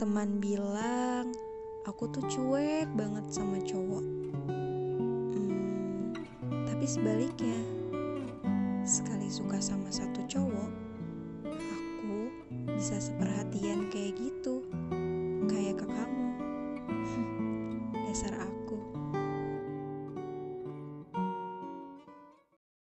teman bilang aku tuh cuek banget sama cowok. Hmm, tapi sebaliknya, sekali suka sama satu cowok, aku bisa seperhatian kayak gitu, kayak ke kamu. Dasar apa?